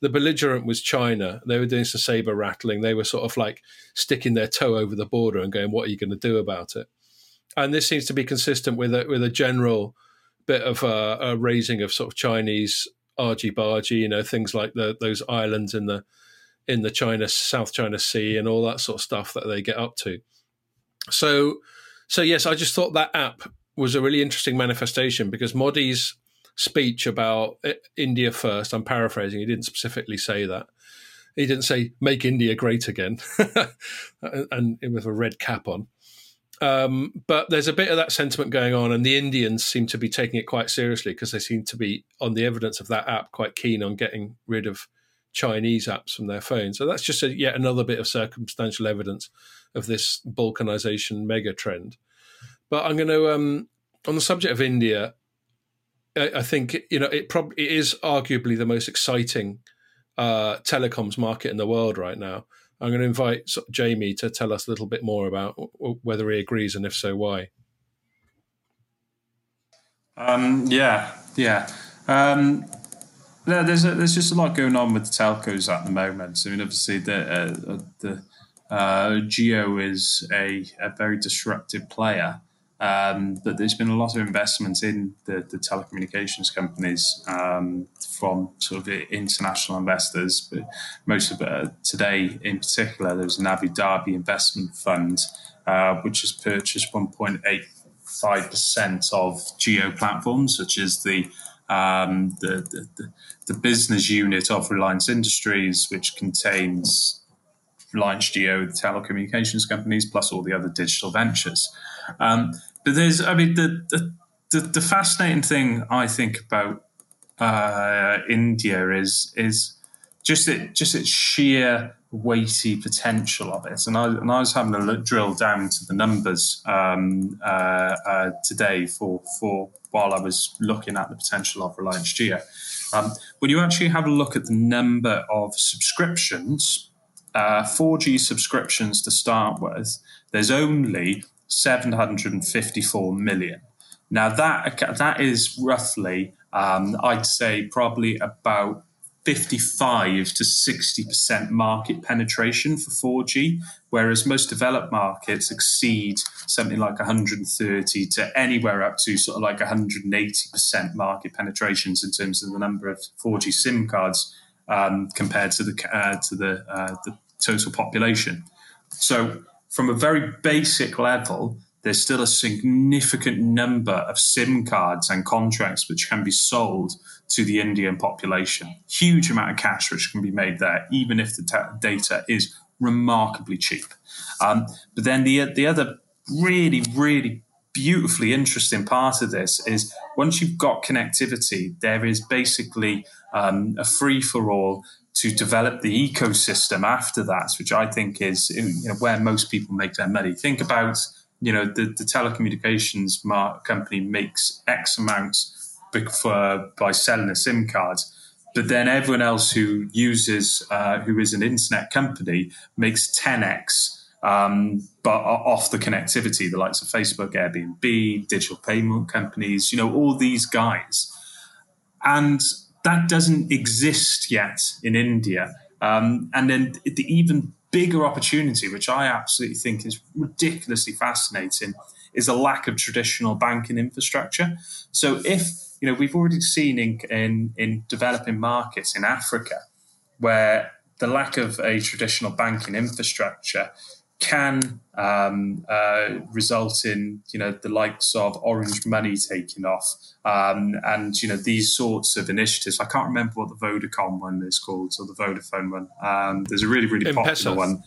the belligerent was China. They were doing some saber rattling. They were sort of like sticking their toe over the border and going, "What are you going to do about it?" And this seems to be consistent with a with a general bit of a, a raising of sort of Chinese argy bargy, you know, things like the those islands in the in the China South China Sea and all that sort of stuff that they get up to. So, so yes, I just thought that app was a really interesting manifestation because Modi's speech about eh, India first. I'm paraphrasing. He didn't specifically say that. He didn't say "make India great again," and, and, with a red cap on. Um, but there's a bit of that sentiment going on, and the Indians seem to be taking it quite seriously because they seem to be, on the evidence of that app, quite keen on getting rid of Chinese apps from their phones. So that's just a, yet another bit of circumstantial evidence of this balkanization mega trend. But I'm going to, um, on the subject of India, I, I think you know it probably it is arguably the most exciting uh, telecoms market in the world right now. I'm going to invite Jamie to tell us a little bit more about whether he agrees and if so, why. Um, yeah, yeah. Um, yeah, there's a, there's just a lot going on with telcos at the moment. I mean, obviously the uh, the uh, Jio is a, a very disruptive player, um, but there's been a lot of investment in the, the telecommunications companies um, from sort of international investors. But most of uh, today, in particular, there's an Abu Dhabi investment fund uh, which has purchased 1.85 percent of Jio platforms, which is the um, the, the, the business unit of Reliance Industries, which contains Reliance Jio, the telecommunications companies, plus all the other digital ventures. Um, but there's, I mean, the, the, the, the fascinating thing I think about uh, India is is just it, just its sheer weighty potential of it. And I, and I was having a look, drill down to the numbers um, uh, uh, today for for while I was looking at the potential of Reliance Jio. Um, when you actually have a look at the number of subscriptions, uh, 4G subscriptions to start with, there's only 754 million. Now that that is roughly, um, I'd say, probably about 55 to 60% market penetration for 4G, whereas most developed markets exceed something like 130 to anywhere up to sort of like 180% market penetrations in terms of the number of 4G SIM cards um, compared to the uh, to the, uh, the total population. So, from a very basic level, there's still a significant number of SIM cards and contracts which can be sold to the Indian population. Huge amount of cash which can be made there, even if the t- data is remarkably cheap. Um, but then the the other really really beautifully interesting part of this is once you've got connectivity, there is basically um, a free for all to develop the ecosystem after that, which I think is you know, where most people make their money. Think about you know the, the telecommunications company makes X amount for, by selling a SIM card, but then everyone else who uses uh, who is an internet company makes 10x um, but off the connectivity, the likes of Facebook, Airbnb, digital payment companies, you know, all these guys. And that doesn't exist yet in India. Um, and then the even bigger opportunity, which I absolutely think is ridiculously fascinating, is a lack of traditional banking infrastructure. So if you know we've already seen in, in, in developing markets in Africa where the lack of a traditional banking infrastructure can um, uh, result in you know the likes of orange money taking off um, and you know these sorts of initiatives. I can't remember what the Vodacom one is called or the Vodafone one. Um, there's a really really popular one.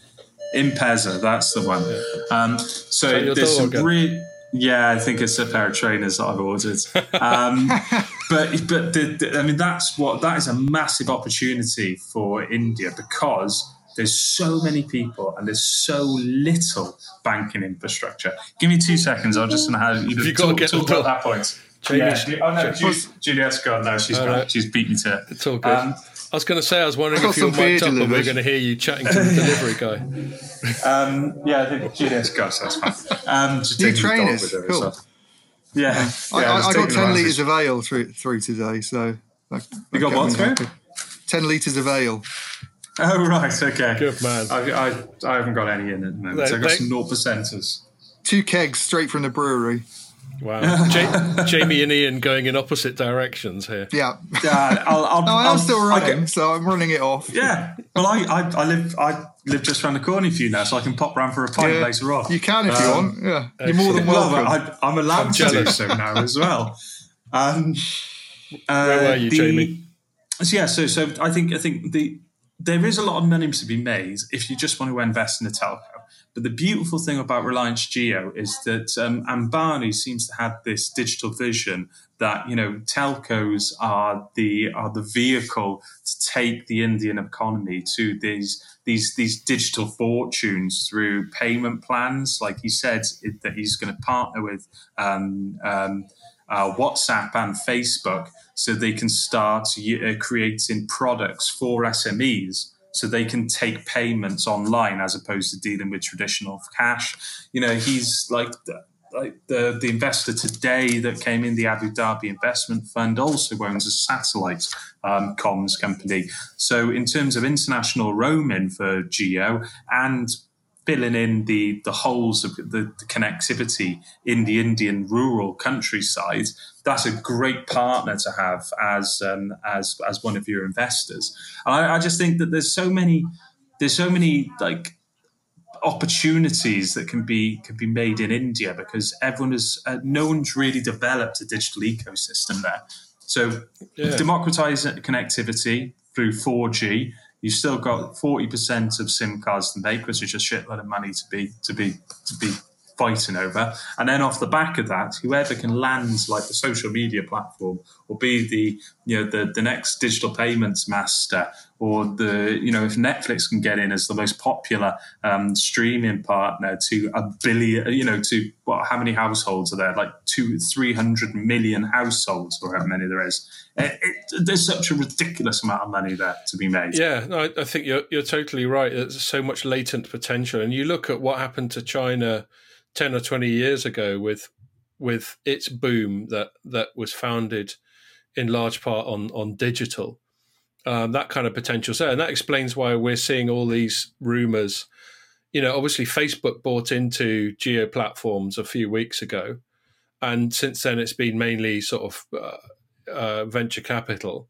M-Pesa, that's the one. Um, so there's some really yeah, I think it's a pair of trainers that I've ordered. Um, but but the, the, I mean that's what that is a massive opportunity for India because there's so many people and there's so little banking infrastructure. Give me two seconds. I'll just have you, you talk, talk about that point. yeah. Oh no, Juliet's gone. No, she's gone. She's beat me to it. It's all good. Um, I was going to say, I was wondering if you were mic'd up and we are going to hear you chatting to the delivery guy. Um, yeah, I think Juliet's got so that's fine. Um, just New trainers, cool. Yeah, yeah, I, I, I got ten litres of ale through through today, so you got what through? Ten litres of ale. Oh right, okay. Good man. I, I, I haven't got any in at the moment. They, so I've got they, some naught percenters. Two kegs straight from the brewery. Wow, J- Jamie and Ian going in opposite directions here. Yeah, yeah. I'll, I'll, no, I'm still running, get, so I'm running it off. Yeah, well, I, I, I, live I live just around the corner for you now, so I can pop round for a pint yeah, later on. You can if um, you want. Yeah, excellent. you're more than welcome. Well, I, am allowed I'm to jealous. do so now as well. Um, uh, Where were you, the, Jamie? So yeah, so so I think I think the there is a lot of money to be made if you just want to invest in a telco. But the beautiful thing about Reliance Jio is that um, Ambani seems to have this digital vision that you know telcos are the are the vehicle to take the Indian economy to these these these digital fortunes through payment plans. Like he said that he's going to partner with um, um, uh, WhatsApp and Facebook so they can start uh, creating products for SMEs so they can take payments online as opposed to dealing with traditional cash. You know, he's like like the, the investor today that came in, the Abu Dhabi Investment Fund, also owns a satellite um, comms company. So, in terms of international roaming for Jio and filling in the, the holes of the, the connectivity in the Indian rural countryside, that's a great partner to have as um, as as one of your investors. I, I just think that there's so many there's so many like opportunities that can be can be made in India because everyone is uh, no one's really developed a digital ecosystem there. So yeah. democratize connectivity through 4G. You've still got 40% of SIM cards to make, which is just shitload of money to be to be to be fighting over. And then off the back of that, whoever can land like the social media platform or be the you know the, the next digital payments master or the you know if Netflix can get in as the most popular um, streaming partner to a billion you know to what how many households are there? Like two three hundred million households or how many there is. It, it, there's such a ridiculous amount of money there to be made. Yeah no, I, I think you're you're totally right. There's so much latent potential. And you look at what happened to China 10 or 20 years ago with with its boom that that was founded in large part on on digital um, that kind of potential. There and that explains why we're seeing all these rumors. You know obviously facebook bought into Jio platforms a few weeks ago and since then it's been mainly sort of uh, uh, venture capital.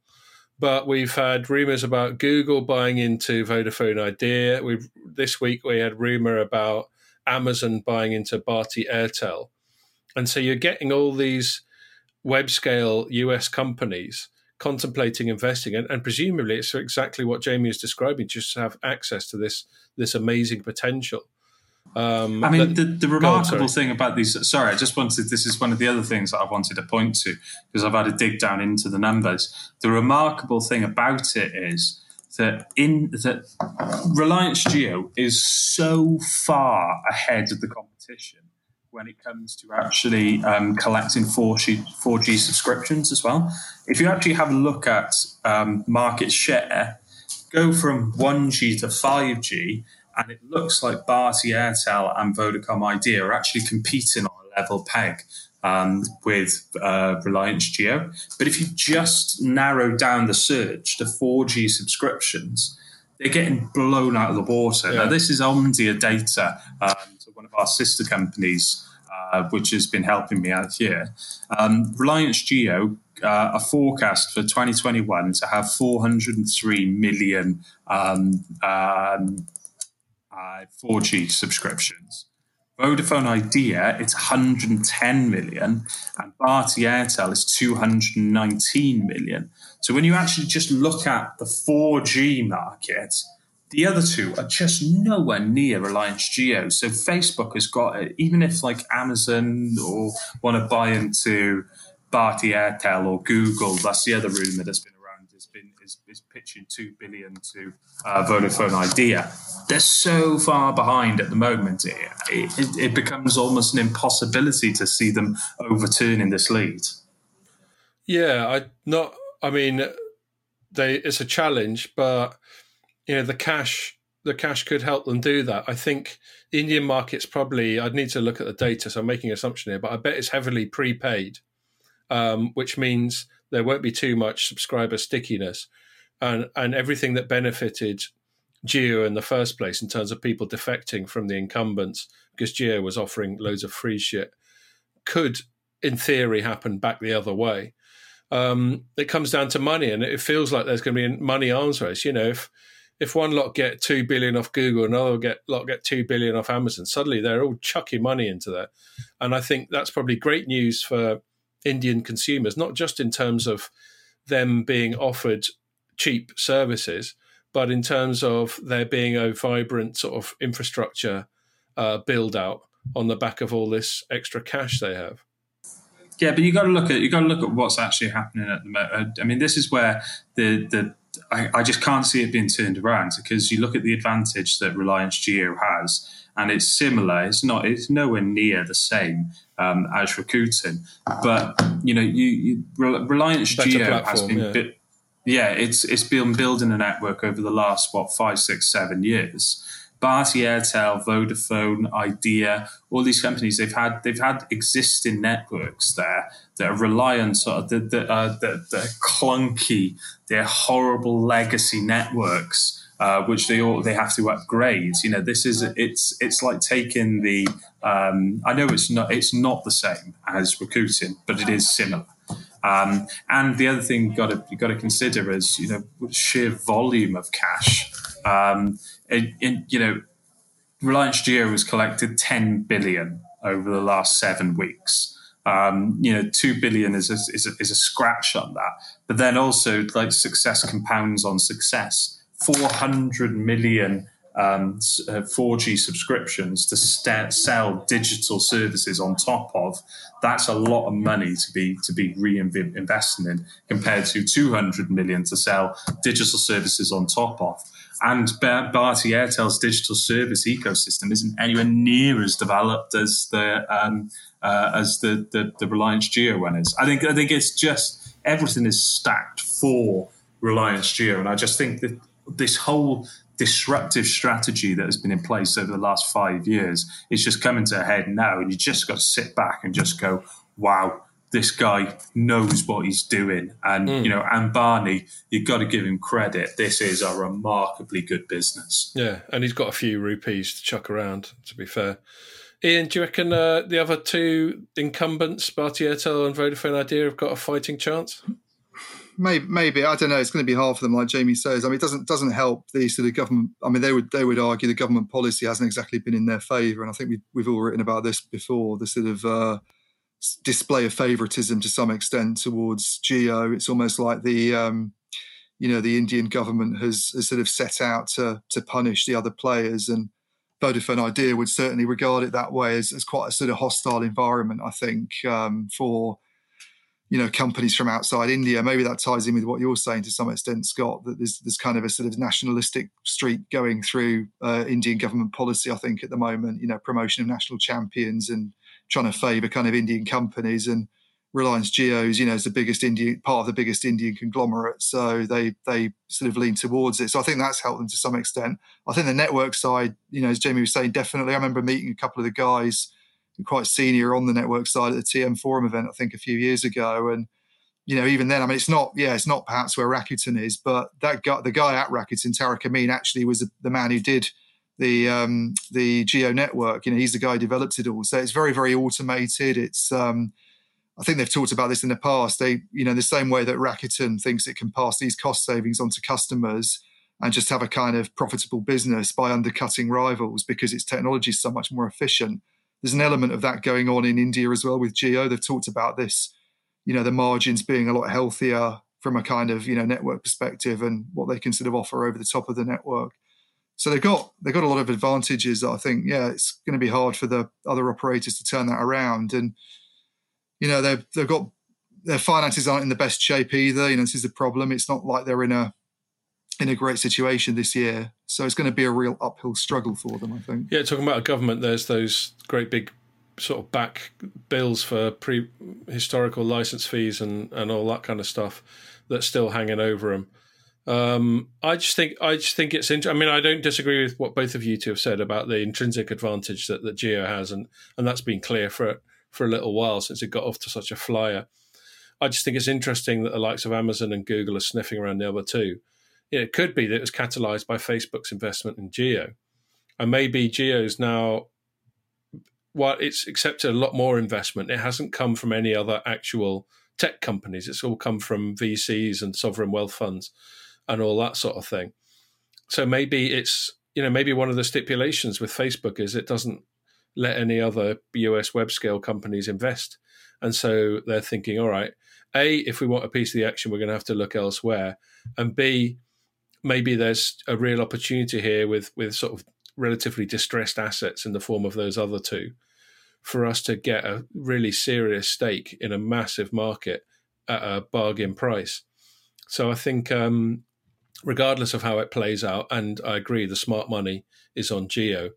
But we've had rumors about google buying into vodafone idea. We've this week we had rumor about Amazon buying into Bharti Airtel. And so you're getting all these web scale US companies contemplating investing and, and, presumably it's exactly what Jamie is describing, just to have access to this this amazing potential. Um, I mean, that, the, the, remarkable on, thing about these. Sorry, I just wanted. This is one of the other things that I wanted to point to because I've had to dig down into the numbers. The remarkable thing about it is that in that Reliance Jio is so far ahead of the competition when it comes to actually um, collecting 4G, 4G subscriptions as well. If you actually have a look at um, market share, go from 1G to 5G, and it looks like Bharti Airtel and Vodacom Idea are actually competing on a level peg um, with uh, Reliance Jio. But if you just narrow down the search to 4G subscriptions, they're getting blown out of the water. Yeah. Now, this is Omdia data, um, of our sister companies, uh, which has been helping me out here. Um, Reliance Jio uh, a forecast for 2021 to have 403 million um, um, uh, 4G subscriptions. Vodafone Idea, it's 110 million, and Bharti Airtel is 219 million. So when you actually just look at the 4G market, the other two are just nowhere near Reliance Jio. So Facebook has got it, even if like Amazon or want to buy into Bharti Airtel or Google, that's the other rumor that's been around, is, is pitching two billion to uh, Vodafone Idea. They're so far behind at the moment. It, it, it becomes almost an impossibility to see them overturning this lead. Yeah, I not. I mean, they it's a challenge, but you know the cash the cash could help them do that. I think the Indian market's probably. I'd need to look at the data, so I'm making an assumption here, but I bet it's heavily prepaid, um, which means there won't be too much subscriber stickiness and and everything that benefited Jio in the first place in terms of people defecting from the incumbents because Jio was offering loads of free shit could in theory happen back the other way. Um, it comes down to money, and it feels like there's going to be a money arms race. You know, if if one lot get two billion off Google, another get lot get two billion off Amazon, suddenly they're all chucking money into that, and I think that's probably great news for Indian consumers, not just in terms of them being offered cheap services, but in terms of there being a vibrant sort of infrastructure uh, build out on the back of all this extra cash they have. Yeah, but you got to look at you got to look at what's actually happening at the moment. I mean, this is where the the I, I just can't see it being turned around because you look at the advantage that Reliance Jio has, and it's similar. It's not. It's nowhere near the same um, as Rakuten, but you know, you, you Reliance Geo platform, has been. Yeah. Bit, yeah, it's it's been building a network over the last what five, six, seven years. Bharti Airtel, Vodafone, Idea, all these companies they've had they've had existing networks there that are reliant on that that are that, that clunky, they're horrible legacy networks. Uh, which they all they have to upgrade. You know, this is it's it's like taking the. Um, I know it's not it's not the same as Rakuten, but it is similar. Um, and the other thing you got to you got to consider is you know sheer volume of cash. Um, in, in, you know, Reliance Jio has collected 10 billion over the last seven weeks. Um, you know, two billion is a, is, a, is a scratch on that. But then also, like success compounds on success. 400 million um, 4G uh, subscriptions to st- sell digital services on top of. That's a lot of money to be to be reinvesting in compared to 200 million to sell digital services on top of. And Bharti Airtel's digital service ecosystem isn't anywhere near as developed as the um, uh, as the, the, the Reliance Jio one is. I think I think it's just everything is stacked for Reliance Jio, and I just think that this whole disruptive strategy that has been in place over the last five years is just coming to a head now, and you just got to sit back and just go, "Wow, this guy knows what he's doing. And, mm. you know, Ambani, you've got to give him credit. This is a remarkably good business. Yeah. And he's got a few rupees to chuck around, to be fair. Ian, do you reckon uh, the other two incumbents, Bharti Airtel and Vodafone Idea, have got a fighting chance? Maybe, maybe I don't know. It's going to be hard for them, like Jamie says. I mean, it doesn't doesn't help the sort of government. I mean, they would they would argue the government policy hasn't exactly been in their favour, and I think we, we've all written about this before. The sort of uh, display of favoritism to some extent towards Jio. It's almost like the um, you know the Indian government has, has, sort of set out to to punish the other players, and Vodafone Idea would certainly regard it that way as, as quite a sort of hostile environment. I think um, for you know companies from outside India. Maybe that ties in with what you're saying to some extent, Scott. That there's there's kind of a sort of nationalistic streak going through uh, Indian government policy. I think at the moment, you know, promotion of national champions and trying to favour kind of Indian companies and Reliance Jio's, you know, is the biggest Indian part of the biggest Indian conglomerate. So they they sort of lean towards it. So I think that's helped them to some extent. I think the network side, you know, as Jamie was saying, definitely. I remember meeting a couple of the guys quite senior on the network side at the TM Forum event, I think a few years ago. And, you know, even then, I mean, it's not, yeah, it's not perhaps where Rakuten is, but that guy, the guy at Rakuten, Tariq Amin, actually was the man who did the um, the Jio network. You know, he's the guy who developed it all. So it's very, very automated. It's um, I think they've talked about this in the past. They, you know, the same way that Rakuten thinks it can pass these cost savings onto customers and just have a kind of profitable business by undercutting rivals because its technology is so much more efficient. There's an element of that going on in India as well with Jio. They've talked about this, you know, the margins being a lot healthier from a kind of you know network perspective and what they can sort of offer over the top of the network. So they've got they've got a lot of advantages. that I think yeah, it's going to be hard for the other operators to turn that around. And you know they've they've got their finances aren't in the best shape either. You know this is the problem. It's not like they're in a in a great situation this year. So it's going to be a real uphill struggle for them, I think. Yeah, talking about a government, there's those great big sort of back bills for pre historical license fees and, and all that kind of stuff that's still hanging over them. Um, I just think I just think it's interesting. I mean, I don't disagree with what both of you two have said about the intrinsic advantage that, that Jio has, and and that's been clear for for a little while since it got off to such a flyer. I just think it's interesting that the likes of Amazon and Google are sniffing around the other two. It could be that it was catalyzed by Facebook's investment in Jio, and maybe Jio's now while it's accepted a lot more investment, it hasn't come from any other actual tech companies. It's all come from VCs and sovereign wealth funds and all that sort of thing. So maybe it's you know maybe one of the stipulations with Facebook is it doesn't let any other US web scale companies invest, and so they're thinking, all right, a if we want a piece of the action, we're going to have to look elsewhere, and b maybe there's a real opportunity here with with sort of relatively distressed assets in the form of those other two for us to get a really serious stake in a massive market at a bargain price. So I think, um, regardless of how it plays out, and I agree, the smart money is on Jio.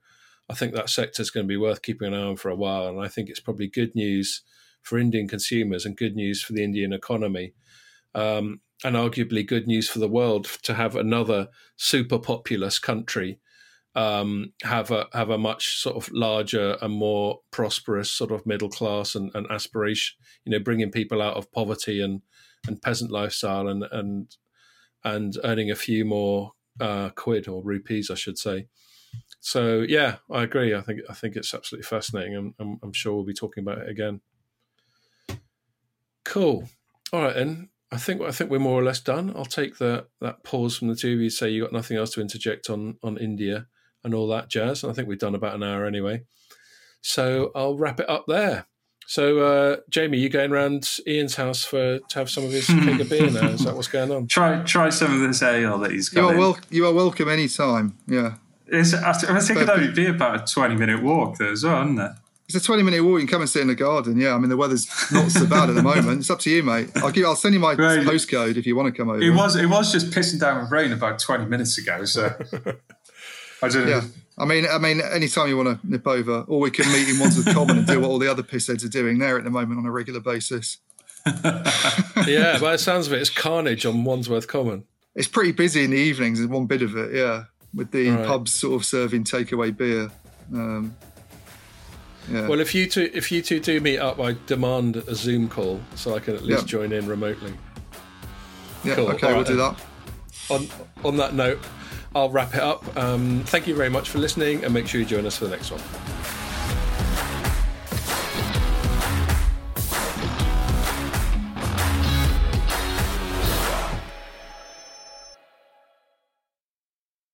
I think that sector is going to be worth keeping an eye on for a while, and I think it's probably good news for Indian consumers and good news for the Indian economy, um, and arguably good news for the world to have another super populous country um, have a have a much sort of larger and more prosperous sort of middle class and, and aspiration. You know, bringing people out of poverty and and peasant lifestyle and and and earning a few more uh, quid or rupees, I should say. So yeah, I agree. I think I think it's absolutely fascinating. I'm, I'm, I'm sure we'll be talking about it again. Cool. All right, then. I think I think we're more or less done. I'll take the that pause from the two of you. Say you got nothing else to interject on on India and all that jazz. And I think we've done about an hour anyway. So I'll wrap it up there. So, uh, Jamie, you going around Ian's house for to have some of his keg of beer now? Is that what's going on? Try try some of this ale that he's got. You are, wel- you are welcome anytime. Yeah. It's, I, I think it'd only be about a 20 minute walk there as well, isn't it? It's a 20 minute walk. You can come and sit in the garden. Yeah. I mean, the weather's not so bad at the moment. It's up to you, mate. I'll give, I'll send you my right. postcode if you want to come over. It was, it was just pissing down with rain about 20 minutes ago. So I don't. Yeah. I mean, I mean, anytime you want to nip over, or we can meet in Wandsworth Common and do what all the other pissheads are doing there at the moment on a regular basis. yeah, by the sounds of it, it's carnage on Wandsworth Common. It's pretty busy in the evenings. Is one bit of it, yeah, with the right. pubs sort of serving takeaway beer. Um, yeah. Well, if you two if you two do meet up, I demand a Zoom call so I can at least join in remotely. Yeah, cool. okay, we'll do that. On on that note, I'll wrap it up. Um, thank you very much for listening, and make sure you join us for the next one.